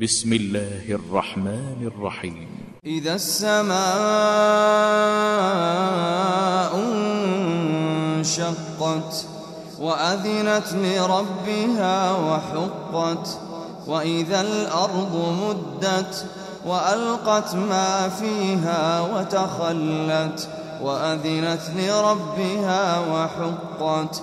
بسم الله الرحمن الرحيم. إذا السماء انشقت وأذنت لربها وحقت وإذا الأرض مدت وألقت ما فيها وتخلت وأذنت لربها وحقت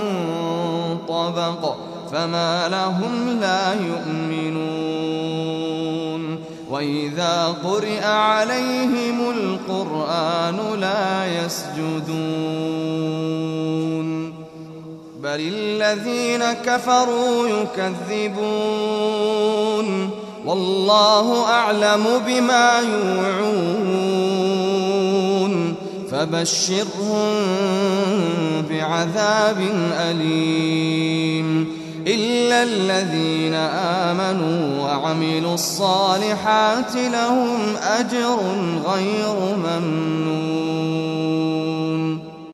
طبق فما لهم لا يؤمنون وإذا قرئ عليهم القرآن لا يسجدون بل الذين كفروا يكذبون والله أعلم بما يوعون فبشرهم بعذاب أليم إلا الذين آمنوا وعملوا الصالحات لهم أجر غير ممنون.